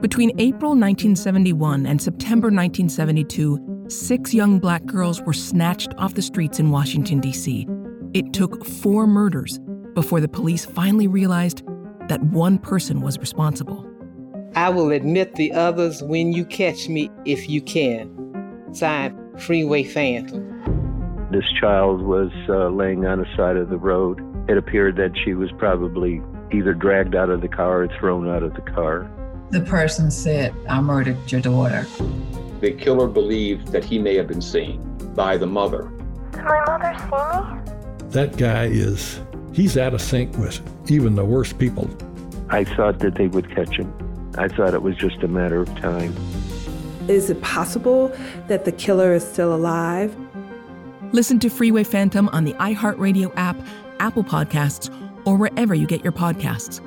Between April 1971 and September 1972, six young black girls were snatched off the streets in Washington, D.C. It took four murders before the police finally realized that one person was responsible. I will admit the others when you catch me if you can. Signed, Freeway Phantom. This child was uh, laying on the side of the road. It appeared that she was probably either dragged out of the car or thrown out of the car. The person said, I murdered your daughter. The killer believed that he may have been seen by the mother. Did my mother see me? That guy is, he's out of sync with even the worst people. I thought that they would catch him. I thought it was just a matter of time. Is it possible that the killer is still alive? Listen to Freeway Phantom on the iHeartRadio app, Apple Podcasts, or wherever you get your podcasts.